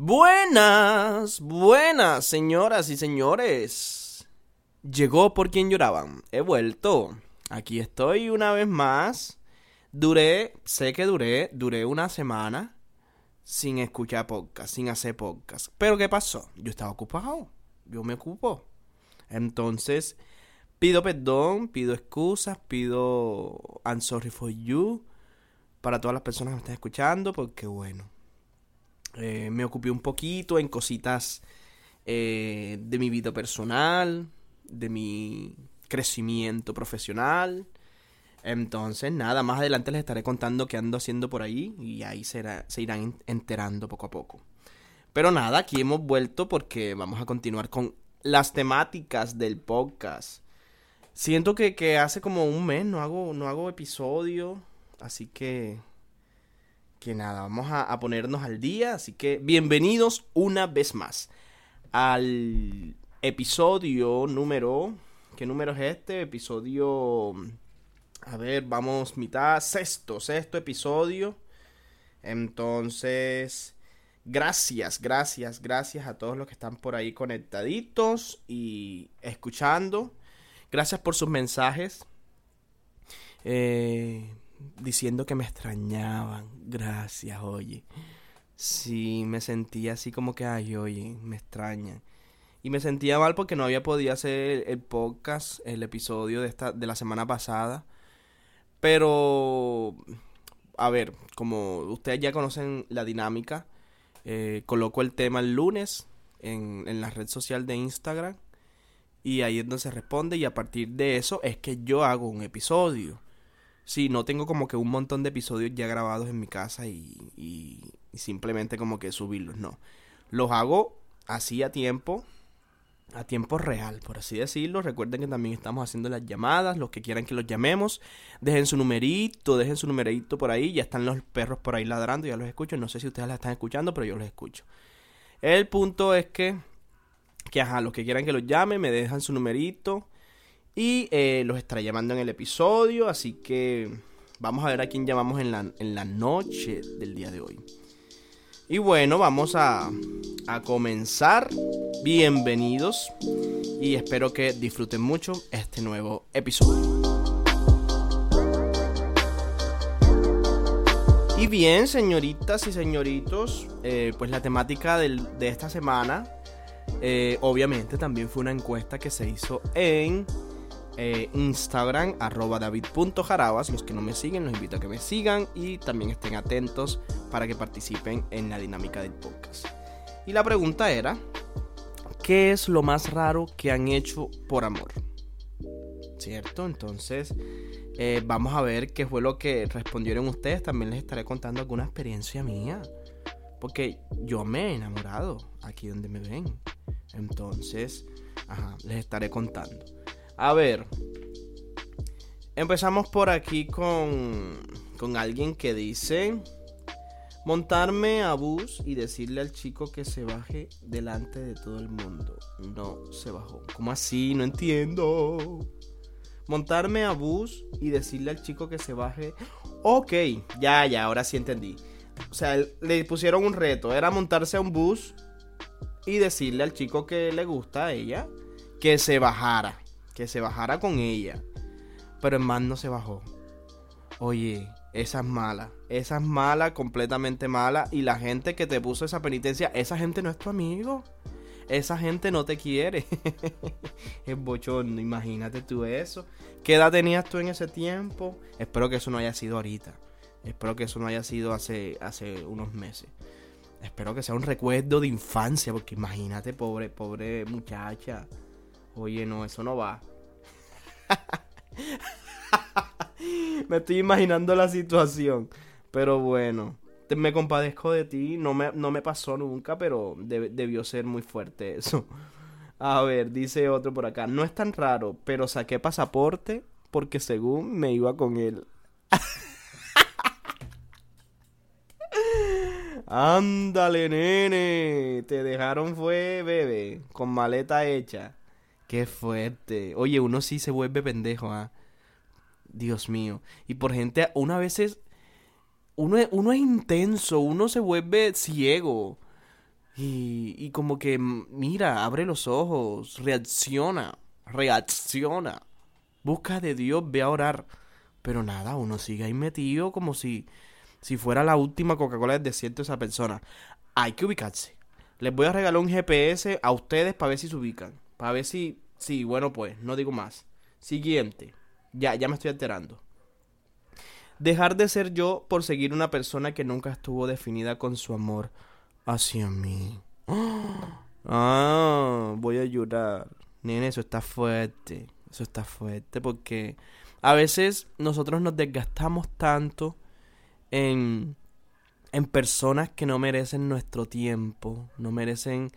Buenas, buenas, señoras y señores. Llegó por quien lloraban. He vuelto. Aquí estoy una vez más. Duré, sé que duré, duré una semana sin escuchar podcast, sin hacer podcast. Pero ¿qué pasó? Yo estaba ocupado. Yo me ocupo. Entonces, pido perdón, pido excusas, pido I'm sorry for you para todas las personas que me están escuchando, porque bueno, eh, me ocupé un poquito en cositas eh, de mi vida personal, de mi crecimiento profesional. Entonces, nada, más adelante les estaré contando qué ando haciendo por ahí y ahí se irán enterando poco a poco. Pero nada, aquí hemos vuelto porque vamos a continuar con las temáticas del podcast. Siento que, que hace como un mes no hago, no hago episodio, así que que nada, vamos a, ponernos al día. Así que bienvenidos una vez más al episodio número... ¿Qué número es este? Episodio... A ver, vamos mitad, sexto, sexto episodio. Entonces, gracias, gracias, gracias a todos los que están por ahí conectaditos y escuchando. Gracias por sus mensajes. Eh, diciendo que me extrañaban. Gracias, oye. Sí, me sentía así como que, ay, oye, me extrañan. Y me sentía mal porque no había podido hacer el podcast, el episodio de, esta, de la semana pasada. Pero, a ver, como ustedes ya conocen la dinámica, eh, coloco el tema el lunes en, en la red social de Instagram. Y ahí es donde se responde y a partir de eso es que yo hago un episodio. Sí, no tengo como que un montón de episodios ya grabados en mi casa y, y, simplemente como que subirlos, no. Los hago así a tiempo, a tiempo real, por así decirlo. Recuerden que también estamos haciendo las llamadas, los que quieran que los llamemos, dejen su numerito, dejen su numerito por ahí, ya están los perros por ahí ladrando, ya los escucho, no sé si ustedes la están escuchando, pero yo los escucho. El punto es que, que ajá, los que quieran que los llame, me dejan su numerito y eh, los estaré llamando en el episodio, así que vamos a ver a quién llamamos en la, en la noche del día de hoy. Y bueno, vamos a, a comenzar. Bienvenidos y espero que disfruten mucho este nuevo episodio. Y bien, señoritas y señoritos, eh, pues la temática de esta semana, eh, obviamente también fue una encuesta que se hizo en eh, Instagram, arroba david.jarabas. Los que no me siguen, los invito a que me sigan y también estén atentos para que participen en la dinámica del podcast. Y la pregunta era, ¿qué es lo más raro que han hecho por amor? ¿Cierto? Entonces, eh, vamos a ver qué fue lo que respondieron ustedes. También les estaré contando alguna experiencia mía. Porque yo me he enamorado aquí donde me ven. Entonces, les estaré contando. A ver. Empezamos por aquí con, con alguien que dice... Montarme a bus y decirle al chico que se baje delante de todo el mundo. No se bajó. ¿Cómo así? No entiendo. Montarme a bus y decirle al chico que se baje. Ok, ya, ya, ahora sí entendí. O sea, le pusieron un reto. Era montarse a un bus y decirle al chico que le gusta a ella que se bajara que se bajara con ella. Pero el man no se bajó. Oye, esa es mala. Esa es mala, completamente mala. Y la gente que te puso esa penitencia, esa gente no es tu amigo. Esa gente no te quiere. es bochorno, imagínate tú eso. ¿Qué edad tenías tú en ese tiempo? Espero que eso no haya sido ahorita. Espero que eso no haya sido hace, hace unos meses. Espero que sea un recuerdo de infancia, porque imagínate, pobre, pobre muchacha. Oye, no, eso no va. me estoy imaginando la situación. Pero bueno, me compadezco de ti. No me, no me pasó nunca, pero debió ser muy fuerte eso. A ver, dice otro por acá. No es tan raro, pero saqué pasaporte porque según me iba con él. Ándale, nene. Te dejaron fue, bebé, con maleta hecha. Qué fuerte. Oye, uno sí se vuelve pendejo, ¿ah? Dios mío. Y por gente, una veces, uno, uno es intenso, uno se vuelve ciego. Y, y como que, mira, abre los ojos, reacciona, reacciona. Busca de Dios, ve a orar. Pero nada, uno sigue ahí metido como si, si fuera la última Coca-Cola del desierto esa persona. Hay que ubicarse. Les voy a regalar un GPS a ustedes para ver si se ubican. Para ver si... Sí, bueno pues, no digo más. Siguiente. Ya, ya me estoy alterando. Dejar de ser yo por seguir una persona que nunca estuvo definida con su amor hacia mí. Ah, voy a llorar. Nene, eso está fuerte. Eso está fuerte porque a veces nosotros nos desgastamos tanto en, en personas que no merecen nuestro tiempo, no merecen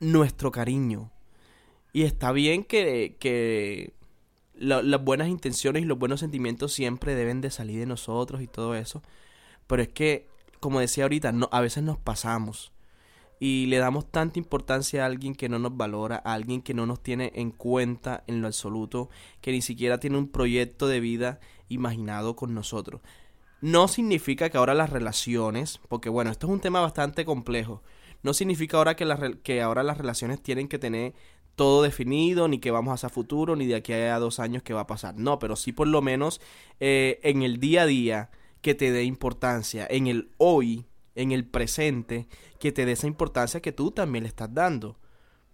nuestro cariño. Y está bien que, que las buenas intenciones y los buenos sentimientos siempre deben de salir de nosotros y todo eso. Pero es que, como decía ahorita, no, a veces nos pasamos y le damos tanta importancia a alguien que no nos valora, a alguien que no nos tiene en cuenta en lo absoluto, que ni siquiera tiene un proyecto de vida imaginado con nosotros. No significa que ahora las relaciones, porque bueno, esto es un tema bastante complejo, no significa ahora que, que ahora las relaciones tienen que tener todo definido, ni que vamos hacia futuro, ni de aquí a dos años que va a pasar. No, pero sí por lo menos eh, en el día a día que te dé importancia, en el hoy, en el presente, que te dé esa importancia que tú también le estás dando.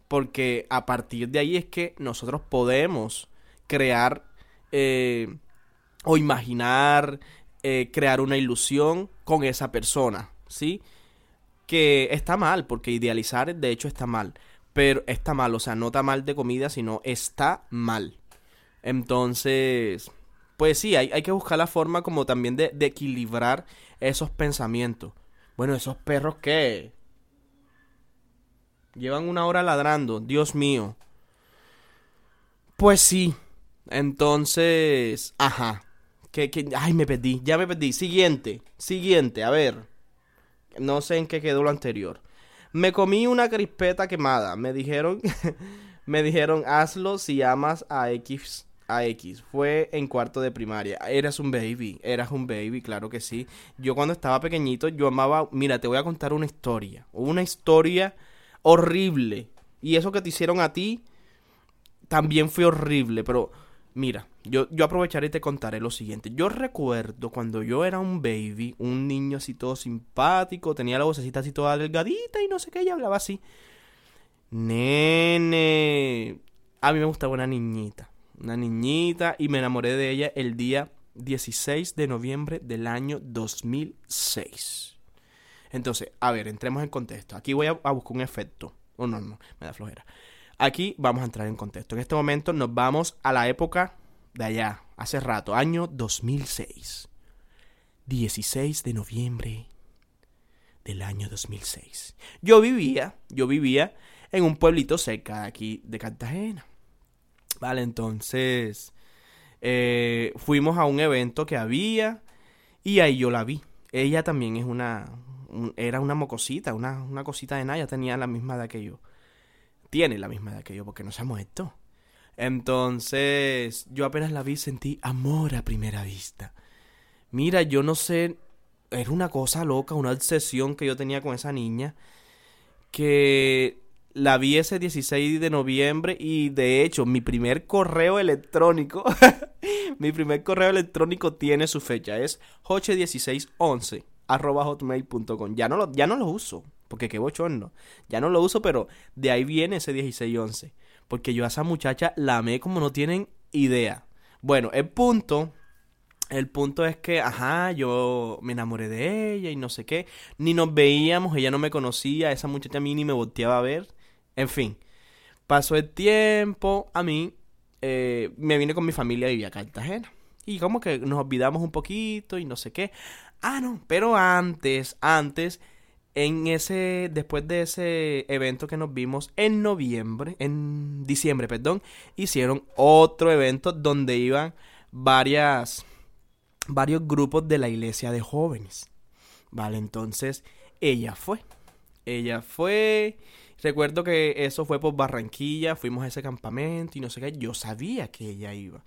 Porque a partir de ahí es que nosotros podemos crear eh, o imaginar, eh, crear una ilusión con esa persona, ¿sí? Que está mal, porque idealizar de hecho está mal pero está mal, o sea, no está mal de comida, sino está mal. Entonces, pues sí, hay, hay que buscar la forma como también de, de, equilibrar esos pensamientos. Bueno, esos perros que llevan una hora ladrando, Dios mío. Pues sí, entonces, ajá. Que, que, ay, me perdí, ya me perdí. Siguiente, siguiente, a ver. No sé en qué quedó lo anterior. Me comí una crispeta quemada. Me dijeron, me dijeron, hazlo si amas a X. A X. Fue en cuarto de primaria. Eras un baby. Eras un baby, claro que sí. Yo cuando estaba pequeñito, yo amaba. Mira, te voy a contar una historia. Una historia horrible. Y eso que te hicieron a ti también fue horrible. Pero Mira, yo, yo aprovecharé y te contaré lo siguiente. Yo recuerdo cuando yo era un baby, un niño así todo simpático, tenía la vocecita así toda delgadita y no sé qué, y hablaba así. Nene. A mí me gustaba una niñita. Una niñita y me enamoré de ella el día 16 de noviembre del año 2006. Entonces, a ver, entremos en contexto. Aquí voy a, a buscar un efecto. Oh, no, no, me da flojera. Aquí vamos a entrar en contexto. En este momento nos vamos a la época de allá, hace rato, año 2006. 16 de noviembre del año 2006. Yo vivía, yo vivía en un pueblito cerca de aquí de Cartagena. Vale, entonces eh, fuimos a un evento que había y ahí yo la vi. Ella también es una, era una mocosita, una, una cosita de nada, tenía la misma edad que yo tiene la misma edad que yo porque no se ha muerto. Entonces, yo apenas la vi sentí amor a primera vista. Mira, yo no sé, era una cosa loca, una obsesión que yo tenía con esa niña, que la vi ese 16 de noviembre y de hecho mi primer correo electrónico, mi primer correo electrónico tiene su fecha, es hoche1611 arroba hotmail.com. Ya no lo, ya no lo uso, porque qué bochorno. Ya no lo uso, pero de ahí viene ese 1611. Porque yo a esa muchacha la amé como no tienen idea. Bueno, el punto, el punto es que, ajá, yo me enamoré de ella y no sé qué. Ni nos veíamos, ella no me conocía, esa muchacha a mí ni me volteaba a ver. En fin, pasó el tiempo, a mí eh, me vine con mi familia y vivía a Cartagena. Y como que nos olvidamos un poquito y no sé qué. Ah, no, pero antes, antes, en ese, después de ese evento que nos vimos en noviembre, en diciembre, perdón, hicieron otro evento donde iban varias, varios grupos de la iglesia de jóvenes. Vale, entonces ella fue. Ella fue. Recuerdo que eso fue por Barranquilla, fuimos a ese campamento y no sé qué. Yo sabía que ella iba.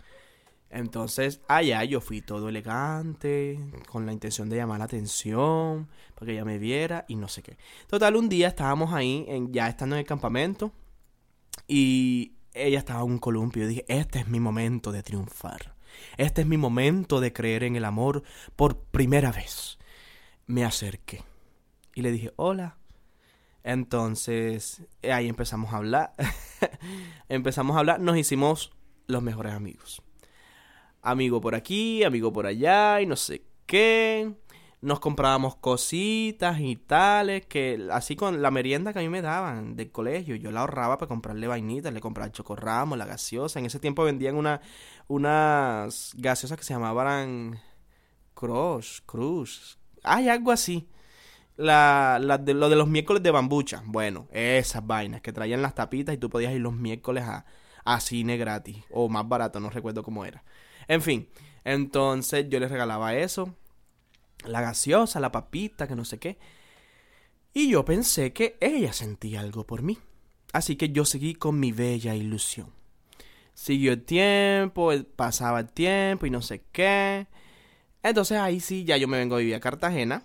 Entonces, allá yo fui todo elegante, con la intención de llamar la atención, para que ella me viera y no sé qué. Total, un día estábamos ahí, en, ya estando en el campamento, y ella estaba en un columpio. Y dije, este es mi momento de triunfar. Este es mi momento de creer en el amor por primera vez. Me acerqué y le dije, hola. Entonces, ahí empezamos a hablar. empezamos a hablar, nos hicimos los mejores amigos amigo por aquí, amigo por allá y no sé qué. Nos comprábamos cositas y tales, que así con la merienda que a mí me daban del colegio, yo la ahorraba para comprarle vainitas, le compraba el chocorramo, la gaseosa. En ese tiempo vendían una, unas gaseosas que se llamaban Crush, Cruz, hay algo así. La, la de, lo de los miércoles de bambucha. Bueno, esas vainas que traían las tapitas y tú podías ir los miércoles a, a cine gratis. O más barato, no recuerdo cómo era. En fin, entonces yo les regalaba eso, la gaseosa, la papita, que no sé qué. Y yo pensé que ella sentía algo por mí. Así que yo seguí con mi bella ilusión. Siguió el tiempo, pasaba el tiempo y no sé qué. Entonces ahí sí, ya yo me vengo a vivir a Cartagena.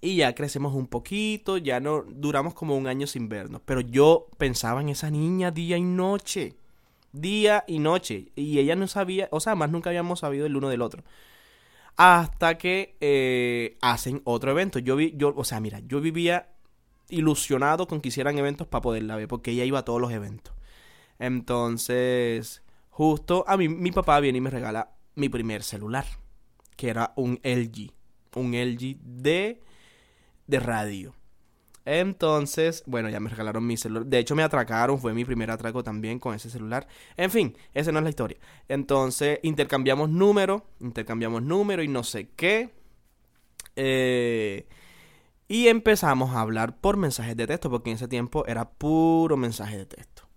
Y ya crecemos un poquito, ya no duramos como un año sin vernos. Pero yo pensaba en esa niña día y noche día y noche. Y ella no sabía, o sea, más nunca habíamos sabido el uno del otro. Hasta que eh, hacen otro evento. Yo vi, yo, o sea, mira, yo vivía ilusionado con que hicieran eventos para poderla ver, porque ella iba a todos los eventos. Entonces, justo a mí, mi papá viene y me regala mi primer celular, que era un LG, un LG de, de radio. Entonces, bueno, ya me regalaron mi celular. De hecho, me atracaron, fue mi primer atraco también con ese celular. En fin, esa no es la historia. Entonces, intercambiamos número, intercambiamos número y no sé qué. Eh, y empezamos a hablar por mensajes de texto, porque en ese tiempo era puro mensaje de texto.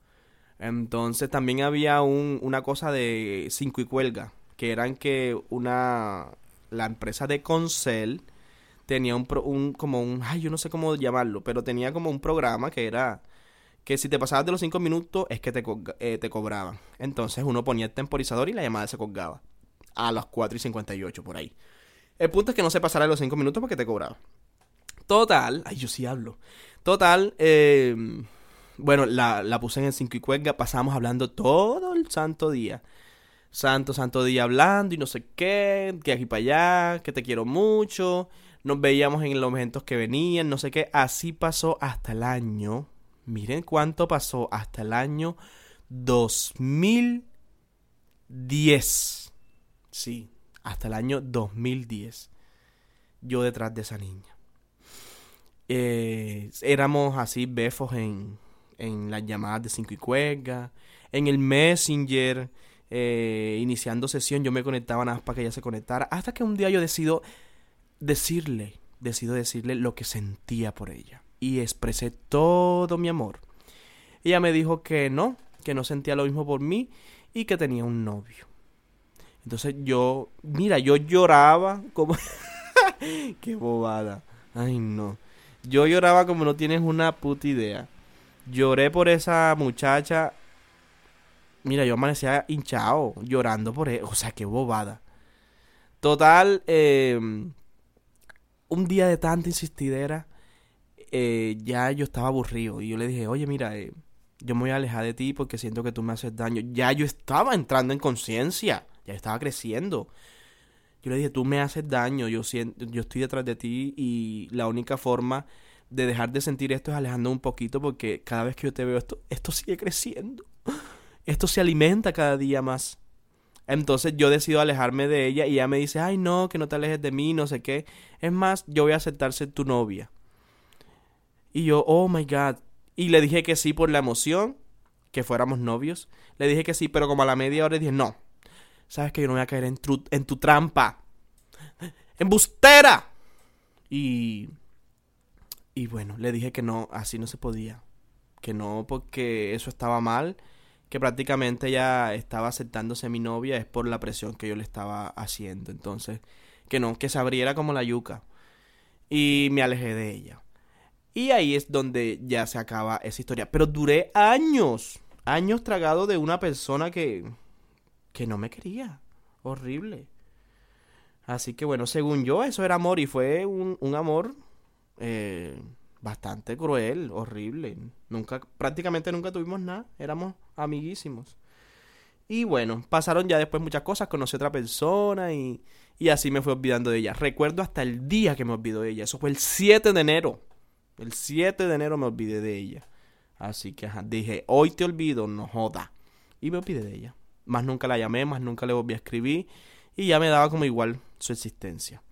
Entonces, también había una cosa de cinco y cuelga, que eran que una. La empresa de Concel tenía un, un, como un, ay, yo no sé cómo llamarlo, pero tenía como un programa que era que si te pasabas de los 5 minutos es que te, eh, te cobraban. Entonces uno ponía el temporizador y la llamada se colgaba. A las 4 y 58 por ahí. El punto es que no se pasara de los 5 minutos porque te cobraba. Total, ay, yo sí hablo. Total, eh, bueno, la, la, puse en el 5 y cuelga, pasamos hablando todo el santo día. Santo, santo día hablando y no sé qué, que aquí para allá, que te quiero mucho, nos veíamos en los momentos que venían, no sé qué. Así pasó hasta el año. Miren cuánto pasó hasta el año 2010. Sí, hasta el año 2010. Yo detrás de esa niña. Eh, éramos así befos en, en las llamadas de cinco y cuelga. En el Messenger. Eh, iniciando sesión, yo me conectaba nada más para que ella se conectara. Hasta que un día yo decido decirle, decido decirle lo que sentía por ella. Y expresé todo mi amor. Ella me dijo que no, que no sentía lo mismo por mí y que tenía un novio. Entonces yo, mira, yo lloraba como... Qué bobada. Ay, no. Yo lloraba como no tienes una puta idea. Lloré por esa muchacha. Mira, yo amanecía hinchado, llorando por ella. O sea, qué bobada. Total, eh, un día de tanta insistidera, eh, ya yo estaba aburrido. Y yo le dije, oye, mira, eh, yo me voy a alejar de ti porque siento que tú me haces daño. Ya yo estaba entrando en conciencia, ya estaba creciendo. Yo le dije, tú me haces daño, yo, siento, yo estoy detrás de ti y la única forma de dejar de sentir esto es alejando un poquito porque cada vez que yo te veo esto, esto sigue creciendo. Esto se alimenta cada día más. Entonces yo decido alejarme de ella y ella me dice, ay no, que no te alejes de mí, no sé qué. Es más, yo voy a aceptar ser tu novia. Y yo, oh my god. Y le dije que sí por la emoción, que fuéramos novios. Le dije que sí, pero como a la media hora dije, no. Sabes que yo no voy a caer en, en tu trampa. ¡Embustera! Y... Y bueno, le dije que no, así no se podía. Que no, porque eso estaba mal que prácticamente ya estaba aceptándose mi novia es por la presión que yo le estaba haciendo. Entonces, que no, que se abriera como la yuca. Y me alejé de ella. Y ahí es donde ya se acaba esa historia. Pero duré años, años tragado de una persona que, que no me quería. Horrible. Así que bueno, según yo, eso era amor y fue un, un amor eh, bastante cruel, horrible. Nunca, prácticamente nunca tuvimos nada, éramos amiguísimos. Y bueno, pasaron ya después muchas cosas, conocí a otra persona y, y así me fui olvidando de ella. Recuerdo hasta el día que me olvidó de ella, eso fue el 7 de enero. El 7 de enero me olvidé de ella. Así que dije, hoy te olvido, no joda. Y me olvidé de ella. Más nunca la llamé, más nunca le volví a escribir. Y ya me daba como igual su existencia.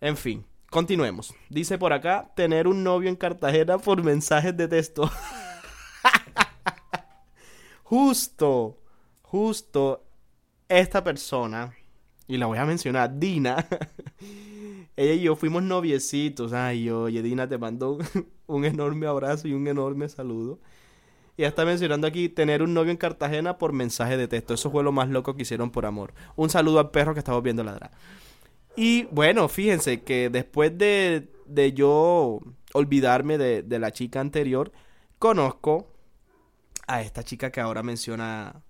En fin, continuemos. Dice por acá, tener un novio en Cartagena por mensajes de texto. justo, justo esta persona, y la voy a mencionar, Dina. Ella y yo fuimos noviecitos. Ay, oye, Dina, te mando un enorme abrazo y un enorme saludo. Y está mencionando aquí tener un novio en Cartagena por mensaje de texto. Eso fue lo más loco que hicieron por amor. Un saludo al perro que estamos viendo ladrar. Y bueno, fíjense que después de, de yo olvidarme de, de, la chica anterior, conozco a esta chica que ahora menciona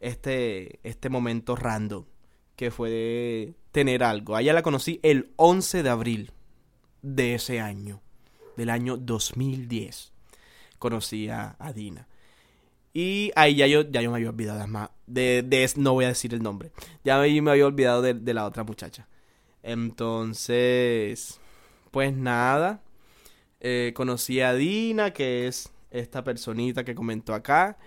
este, este momento random, que fue de tener algo. A ella la conocí el 11 de abril de ese año, del año 2010 conocí a, Dina. Y ahí ya yo, ya yo me había olvidado más. De, de, no voy a decir el nombre. Ya me, me había olvidado de, la otra muchacha. Entonces, pues nada. Eh, conocí a Dina, que es esta personita que comentó acá.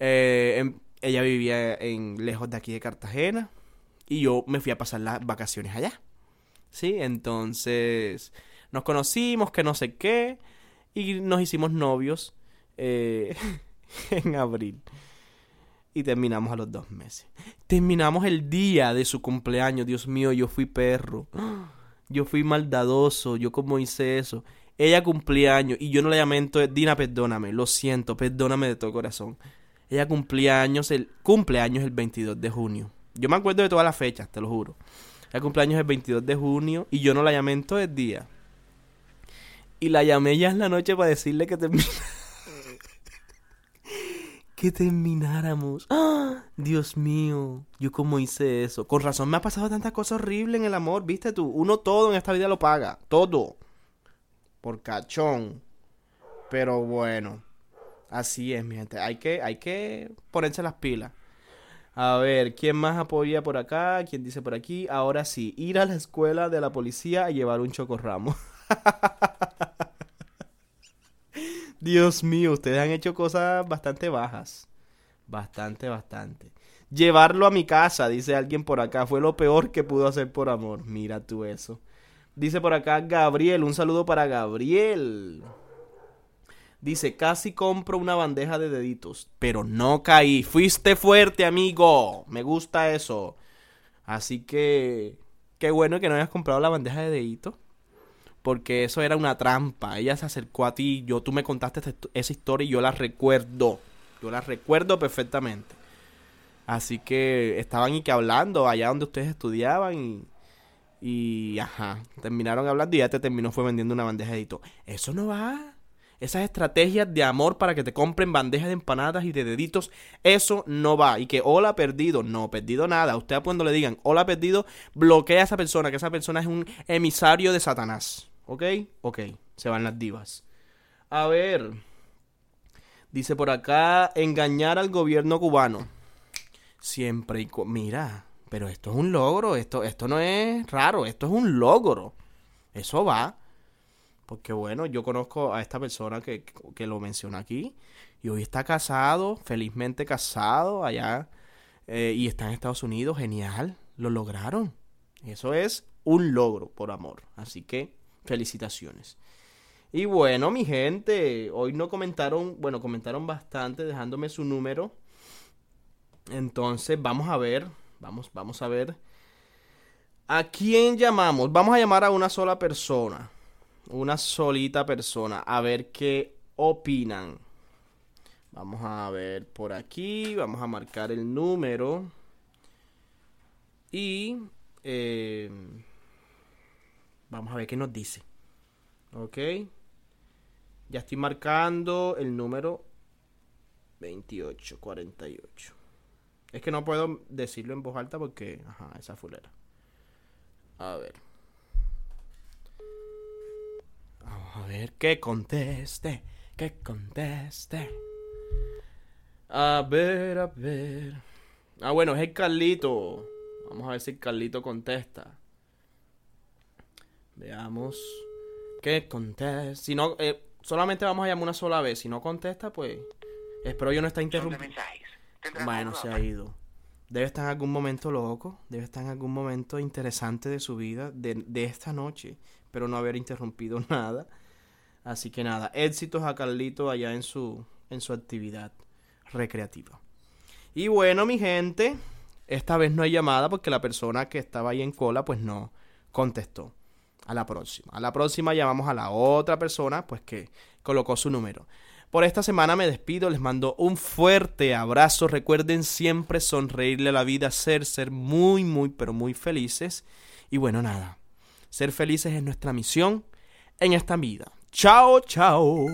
Eh, em, ella vivía en lejos de aquí de Cartagena. Y yo me fui a pasar las vacaciones allá. Sí, entonces nos conocimos, que no sé qué y nos hicimos novios eh, en abril. Y terminamos a los dos meses. Terminamos el día de su cumpleaños. Dios mío, yo fui perro. Yo fui maldadoso. Yo como hice eso. Ella cumplía años y yo no le llamé entonces, Dina, perdóname, lo siento, perdóname de todo corazón. Ella cumplía años el, cumpleaños el 22 de junio. Yo me acuerdo de todas las fechas, te lo juro. Ella cumpleaños el 22 de junio y yo no la llamé todo el día. Y la llamé ya en la noche para decirle que que termináramos. ¡Ah! Dios mío, yo cómo hice eso. Con razón me ha pasado tantas cosas horribles en el amor, viste tú. Uno todo en esta vida lo paga, todo. Por cachón. Pero bueno, así es, mi gente. Hay que, hay que ponerse las pilas. A ver, ¿quién más apoya por acá? ¿Quién dice por aquí? Ahora sí, ir a la escuela de la policía y llevar un chocorramo. Dios mío, ustedes han hecho cosas bastante bajas. Bastante, bastante. Llevarlo a mi casa, dice alguien por acá, fue lo peor que pudo hacer por amor. Mira tú eso. Dice por acá Gabriel, un saludo para Gabriel. Dice, casi compro una bandeja de deditos, pero no caí. Fuiste fuerte, amigo. Me gusta eso. Así que, qué bueno que no hayas comprado la bandeja de deditos porque eso era una trampa. Ella se acercó a ti, yo tú me contaste esa historia y yo la recuerdo. Yo la recuerdo perfectamente. Así que estaban y que hablando allá donde ustedes estudiaban y, y ajá, terminaron hablando y ya te terminó fue vendiendo una bandeja de Eso no va. Esas estrategias de amor para que te compren bandejas de empanadas y de deditos, eso no va. Y que hola perdido, no, perdido nada. Usted cuando le digan hola perdido, bloquea a esa persona, que esa persona es un emisario de Satanás. ¿Ok? Ok, se van las divas. A ver. Dice por acá, engañar al gobierno cubano. Siempre y... Mira, pero esto es un logro, esto, esto no es raro, esto es un logro. Eso va. Porque bueno, yo conozco a esta persona que, que lo menciona aquí. Y hoy está casado, felizmente casado allá. Eh, y está en Estados Unidos, genial. Lo lograron. Eso es un logro por amor. Así que Felicitaciones. Y bueno, mi gente, hoy no comentaron, bueno, comentaron bastante dejándome su número. Entonces, vamos a ver, vamos, vamos a ver. ¿A quién llamamos? Vamos a llamar a una sola persona. Una solita persona. A ver qué opinan. Vamos a ver por aquí. Vamos a marcar el número. Y... Eh, Vamos a ver qué nos dice. Ok. Ya estoy marcando el número 2848. Es que no puedo decirlo en voz alta porque, ajá, esa fulera. A ver. Vamos a ver que conteste, que conteste. A ver, a ver. Ah, bueno, es el Carlito. Vamos a ver si el Carlito contesta. Veamos. Que conteste. Si no, eh, solamente vamos a llamar una sola vez. Si no contesta, pues. Espero yo no estar interrumpiendo. Bueno, se ha ido. Debe estar en algún momento loco. Debe estar en algún momento interesante de su vida. De, de esta noche. Pero no haber interrumpido nada. Así que nada. Éxitos a Carlito allá en su, en su actividad recreativa. Y bueno, mi gente. Esta vez no hay llamada porque la persona que estaba ahí en cola pues no contestó. A la próxima. A la próxima llamamos a la otra persona pues que colocó su número. Por esta semana me despido, les mando un fuerte abrazo. Recuerden siempre sonreírle a la vida, ser, ser muy, muy, pero muy felices. Y bueno, nada. Ser felices es nuestra misión en esta vida. Chao, chao.